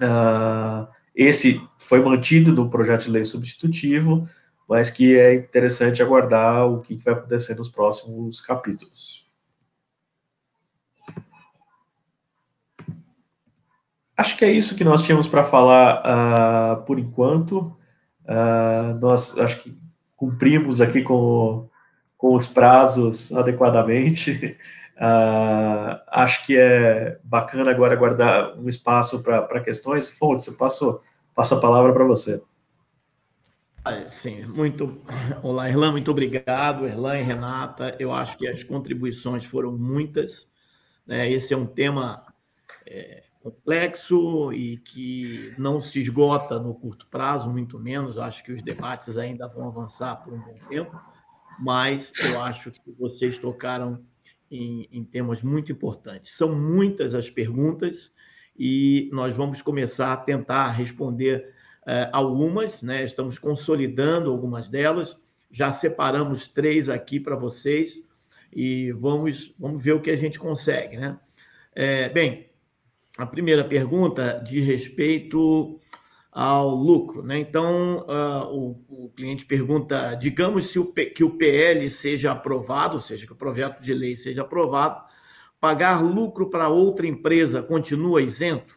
uh, esse foi mantido no projeto de lei substitutivo, mas que é interessante aguardar o que vai acontecer nos próximos capítulos. Acho que é isso que nós tínhamos para falar uh, por enquanto. Uh, nós acho que cumprimos aqui com, com os prazos adequadamente. Uh, *laughs* acho que é bacana agora guardar um espaço para questões. Fontes, eu passo, passo a palavra para você. Sim, muito. *clears throat* Olá, Erlan, muito obrigado. Erlan e Renata, eu acho que as contribuições foram muitas. Né? Esse é um tema é, complexo e que não se esgota no curto prazo, muito menos. Acho que os debates ainda vão avançar por um bom tempo, mas eu acho que vocês tocaram em, em temas muito importantes. São muitas as perguntas e nós vamos começar a tentar responder eh, algumas, né? Estamos consolidando algumas delas. Já separamos três aqui para vocês e vamos, vamos ver o que a gente consegue, né? É, bem, a primeira pergunta de respeito ao lucro. Né? Então, uh, o, o, cliente pergunta: digamos se o, que o PL seja aprovado, ou seja, que o projeto de lei seja aprovado, pagar lucro para outra empresa continua isento?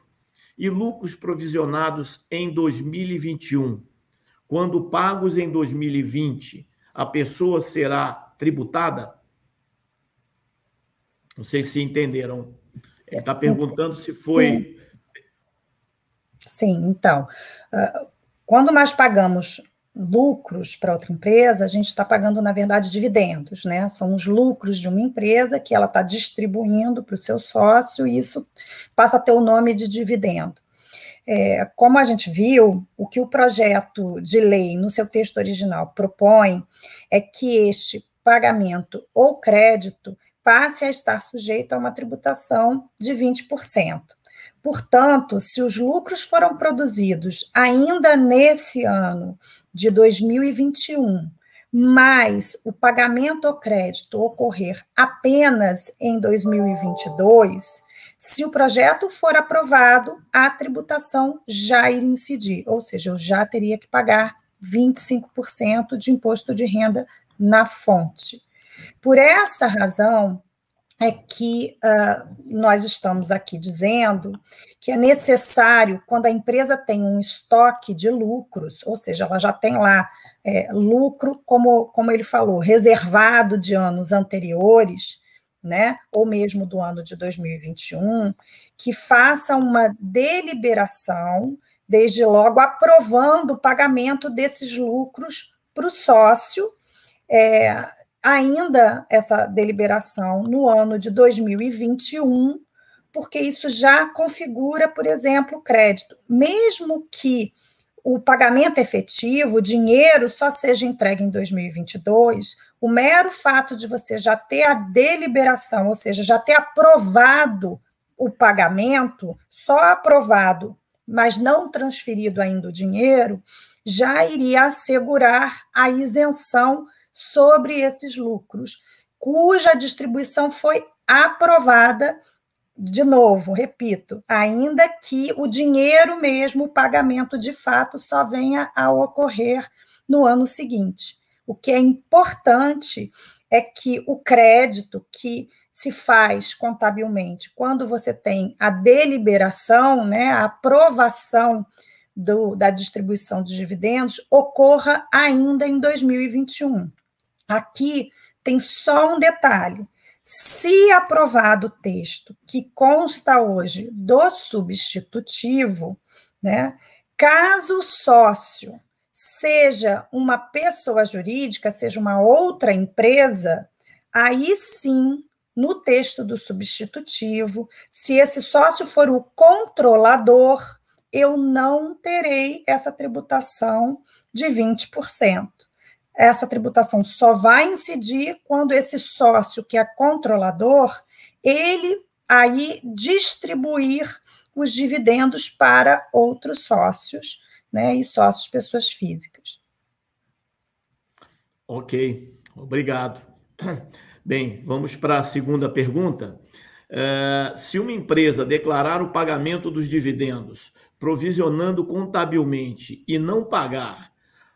E lucros provisionados em 2021, quando pagos em 2020, a pessoa será tributada? Não sei se entenderam está perguntando se foi. Sim, Sim então. Uh, Quando nós pagamos lucros para outra empresa, a gente está pagando, na verdade, dividendos, né? São os lucros de uma empresa que ela está distribuindo para o seu sócio e isso passa a ter o nome de dividendo. É, como a gente viu, o que o projeto de lei, no seu texto original, propõe é que este pagamento ou crédito passe a estar sujeito a uma tributação de 20%. Portanto, se os lucros foram produzidos ainda nesse ano de 2021, mas o pagamento ou crédito ocorrer apenas em 2022, se o projeto for aprovado, a tributação já iria incidir, ou seja, eu já teria que pagar 25% de imposto de renda na fonte. Por essa razão, é que uh, nós estamos aqui dizendo que é necessário, quando a empresa tem um estoque de lucros, ou seja, ela já tem lá é, lucro, como, como ele falou, reservado de anos anteriores, né, ou mesmo do ano de 2021, que faça uma deliberação, desde logo aprovando o pagamento desses lucros para o sócio, é, ainda essa deliberação no ano de 2021, porque isso já configura, por exemplo, o crédito. Mesmo que o pagamento efetivo, o dinheiro, só seja entregue em 2022, o mero fato de você já ter a deliberação, ou seja, já ter aprovado o pagamento, só aprovado, mas não transferido ainda o dinheiro, já iria assegurar a isenção sobre esses lucros, cuja distribuição foi aprovada, de novo, repito, ainda que o dinheiro mesmo, o pagamento de fato, só venha a ocorrer no ano seguinte. O que é importante é que o crédito que se faz contabilmente quando você tem a deliberação, né, a aprovação do, da distribuição de dividendos, ocorra ainda em 2021. Aqui tem só um detalhe. Se aprovado o texto que consta hoje do substitutivo, né, caso o sócio seja uma pessoa jurídica, seja uma outra empresa, aí sim, no texto do substitutivo, se esse sócio for o controlador, eu não terei essa tributação de 20% essa tributação só vai incidir quando esse sócio que é controlador, ele aí distribuir os dividendos para outros sócios, né, e sócios pessoas físicas. Ok, obrigado. Bem, vamos para a segunda pergunta. Uh, se uma empresa declarar o pagamento dos dividendos, provisionando contabilmente e não pagar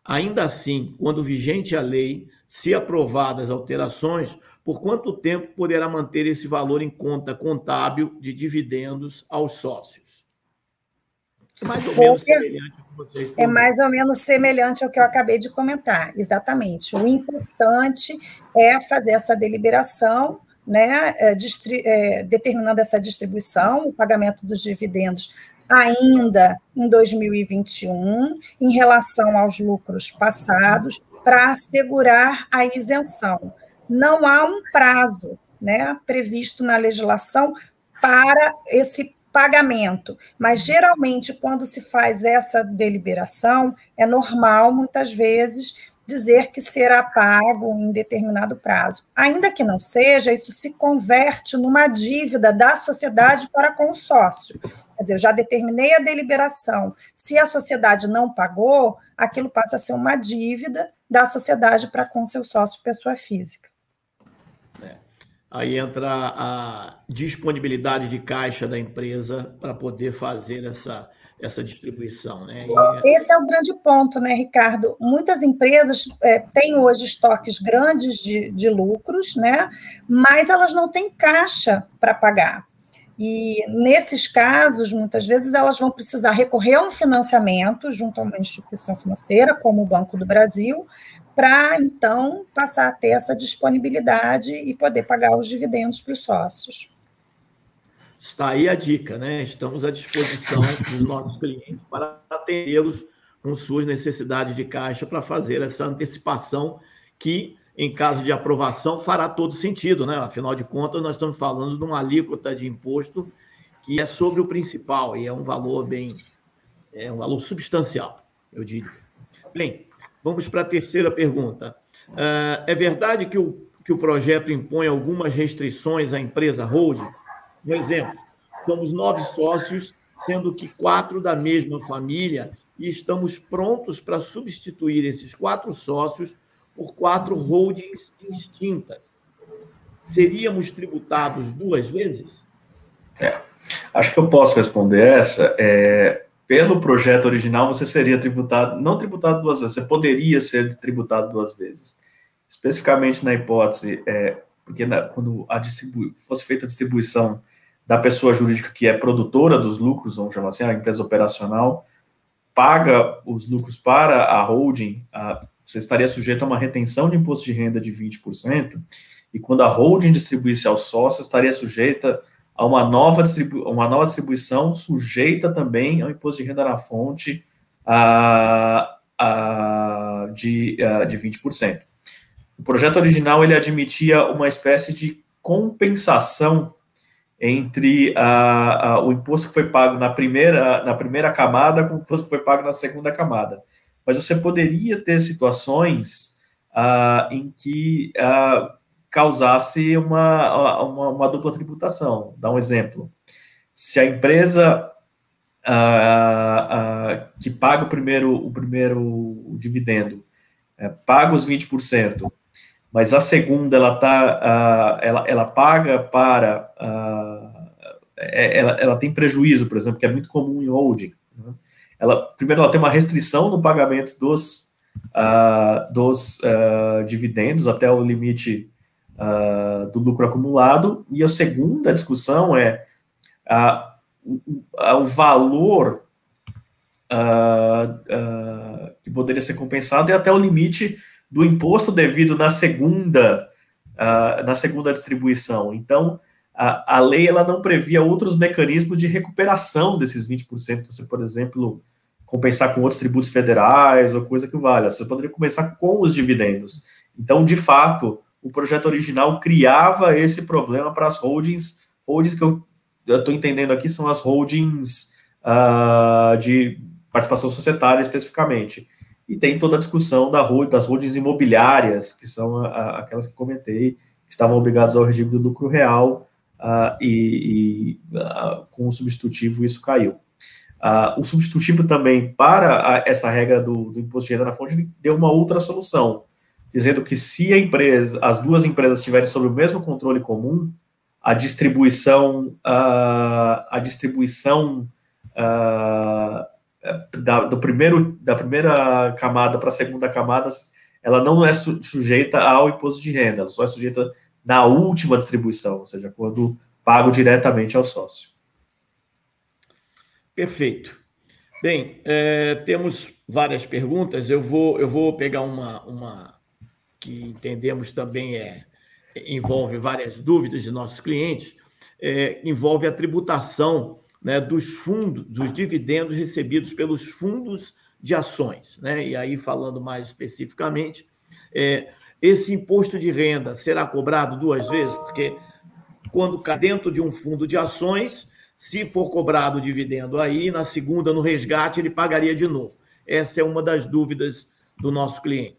Ainda assim, quando vigente a lei, se aprovadas alterações, por quanto tempo poderá manter esse valor em conta contábil de dividendos aos sócios? É mais ou menos semelhante ao que vocês É mais ou menos semelhante ao que eu acabei de comentar, exatamente. O importante é fazer essa deliberação, né, é, é, determinando essa distribuição, o pagamento dos dividendos ainda em 2021 em relação aos lucros passados para assegurar a isenção. Não há um prazo né, previsto na legislação para esse pagamento, mas geralmente quando se faz essa deliberação é normal muitas vezes dizer que será pago em determinado prazo. Ainda que não seja, isso se converte numa dívida da sociedade para com o sócio. Quer dizer, eu já determinei a deliberação. Se a sociedade não pagou, aquilo passa a ser uma dívida da sociedade para com seu sócio, pessoa física. É. Aí entra a disponibilidade de caixa da empresa para poder fazer essa essa distribuição. Né? E... Esse é o grande ponto, né, Ricardo? Muitas empresas é, têm hoje estoques grandes de, de lucros, né, mas elas não têm caixa para pagar. E nesses casos, muitas vezes, elas vão precisar recorrer a um financiamento junto a uma instituição financeira, como o Banco do Brasil, para então passar a ter essa disponibilidade e poder pagar os dividendos para os sócios. Está aí a dica, né? Estamos à disposição *laughs* dos nossos clientes para atendê-los com suas necessidades de caixa para fazer essa antecipação que, em caso de aprovação, fará todo sentido, né? Afinal de contas, nós estamos falando de uma alíquota de imposto que é sobre o principal e é um valor bem, é um valor substancial, eu diria. Bem, vamos para a terceira pergunta. Uh, é verdade que o, que o projeto impõe algumas restrições à empresa holding? Um exemplo, somos nove sócios, sendo que quatro da mesma família e estamos prontos para substituir esses quatro sócios por quatro holdings distintas. Seríamos tributados duas vezes? É, acho que eu posso responder essa. É, pelo projeto original, você seria tributado, não tributado duas vezes, você poderia ser tributado duas vezes. Especificamente na hipótese, é, porque na, quando a fosse feita a distribuição da pessoa jurídica que é produtora dos lucros, vamos chamar assim, a empresa operacional, paga os lucros para a holding, a, você estaria sujeito a uma retenção de imposto de renda de 20%, e quando a holding distribuísse aos sócios, estaria sujeita a uma nova, distribu uma nova distribuição, sujeita também ao imposto de renda na fonte a, a, de, a, de 20%. O projeto original ele admitia uma espécie de compensação entre a, a, o imposto que foi pago na primeira, na primeira camada com o imposto que foi pago na segunda camada. Mas você poderia ter situações ah, em que ah, causasse uma, uma, uma, dupla tributação. Dá um exemplo. Se a empresa ah, que paga o primeiro, o primeiro dividendo é, paga os 20%, mas a segunda ela tá, uh, ela, ela paga para, uh, ela, ela tem prejuízo, por exemplo, que é muito comum em holding. Né? Ela, primeiro, ela tem uma restrição no pagamento dos, uh, dos dividendos até o limite do lucro acumulado, e a segunda discussão é o, o valor que poderia ser compensado e até o limite do imposto devido na segunda, uh, na segunda distribuição. Então, a, a lei ela não previa outros mecanismos de recuperação desses 20%. Você, por exemplo, compensar com outros tributos federais ou coisa que valha. Você poderia compensar com os dividendos. Então, de fato, o projeto original criava esse problema para as holdings, holdings que eu estou entendendo aqui são as holdings uh, de participação societária especificamente. E tem toda a discussão da, das holdings imobiliárias, que são a, a, aquelas que comentei, que estavam obrigadas ao regime do lucro real, uh, e, e uh, com o substitutivo isso caiu. Uh, o substitutivo também, para a, essa regra do, do, imposto de renda na fonte, deu uma outra solução, dizendo que se a empresa, as duas empresas estiverem sob o mesmo controle comum, a distribuição, a distribuição da, do primeiro, da primeira camada para a segunda camada, ela não é su, sujeita ao imposto de renda, ela só é sujeita na última distribuição, ou seja, quando pago diretamente ao sócio. Perfeito. Bem, é, temos várias perguntas. Eu vou, eu vou pegar uma, uma que entendemos também é envolve várias dúvidas de nossos clientes. É, envolve a tributação né, dos fundos, dos dividendos recebidos pelos fundos de ações. Né? E aí, falando mais especificamente, é, esse imposto de renda será cobrado duas vezes, porque quando cai dentro de um fundo de ações, se for cobrado o dividendo aí, na segunda, no resgate, ele pagaria de novo. Essa é uma das dúvidas do nosso cliente.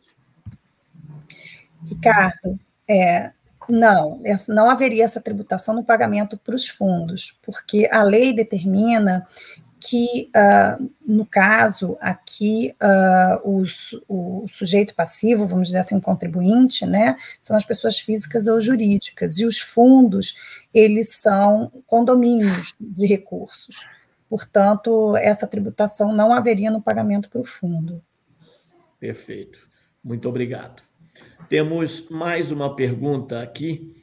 Ricardo, é, não, não haveria essa tributação no pagamento para os fundos, porque a lei determina que, uh, no caso aqui, uh, o, o, sujeito passivo, vamos dizer assim, contribuinte, né, são as pessoas físicas ou jurídicas, e os fundos, eles são condomínios de recursos. Portanto, essa tributação não haveria no pagamento para o fundo. Perfeito. Muito obrigado. Temos mais uma pergunta aqui.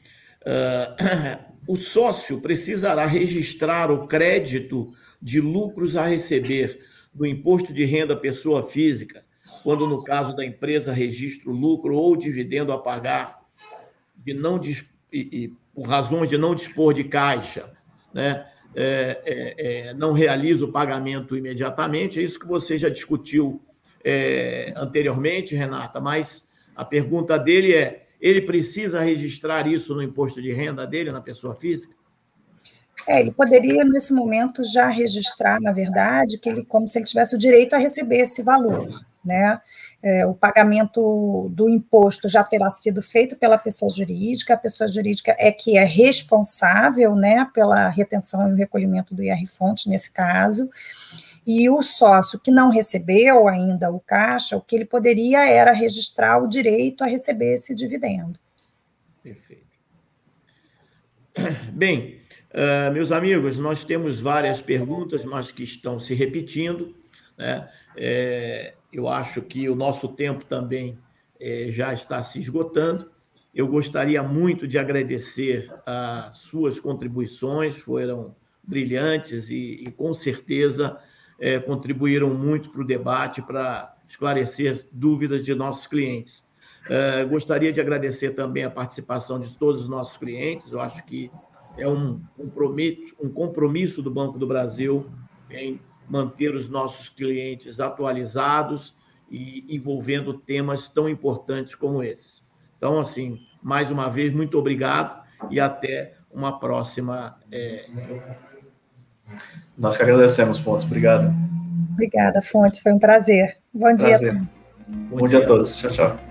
Uh, *clears throat* o sócio precisará registrar o crédito de lucros a receber do imposto de renda pessoa física, quando no caso da empresa registra o lucro ou dividendo a pagar de não e, e, por razões de não dispor de caixa, né? É, é, é, não realiza o pagamento imediatamente. É isso que você já discutiu é, anteriormente, Renata, mas a pergunta dele é: ele precisa registrar isso no imposto de renda dele, na pessoa física? É, ele poderia, nesse momento, já registrar, na verdade, que ele, como se ele tivesse o direito a receber esse valor. Né? É, o pagamento do imposto já terá sido feito pela pessoa jurídica, a pessoa jurídica é que é responsável né, pela retenção e o recolhimento do IR-fonte, nesse caso, e o sócio que não recebeu ainda o caixa, o que ele poderia era registrar o direito a receber esse dividendo. Perfeito. Bem, uh, meus amigos, nós temos várias perguntas, mas que estão se repetindo. Né? É, eu acho que o nosso tempo também é, já está se esgotando. Eu gostaria muito de agradecer as suas contribuições, foram brilhantes e, e com certeza é, contribuíram muito para o debate, para esclarecer dúvidas de nossos clientes. É, gostaria de agradecer também a participação de todos os nossos clientes. Eu acho que é um compromisso, um compromisso do Banco do Brasil em manter os nossos clientes atualizados e envolvendo temas tão importantes como esses. Então, assim, mais uma vez, muito obrigado e até uma próxima. É... Nós que agradecemos, Fontes. Obrigado. Obrigada, Fontes. Foi um prazer. Bom prazer. dia. Bom, Bom dia a todos. Tchau, tchau.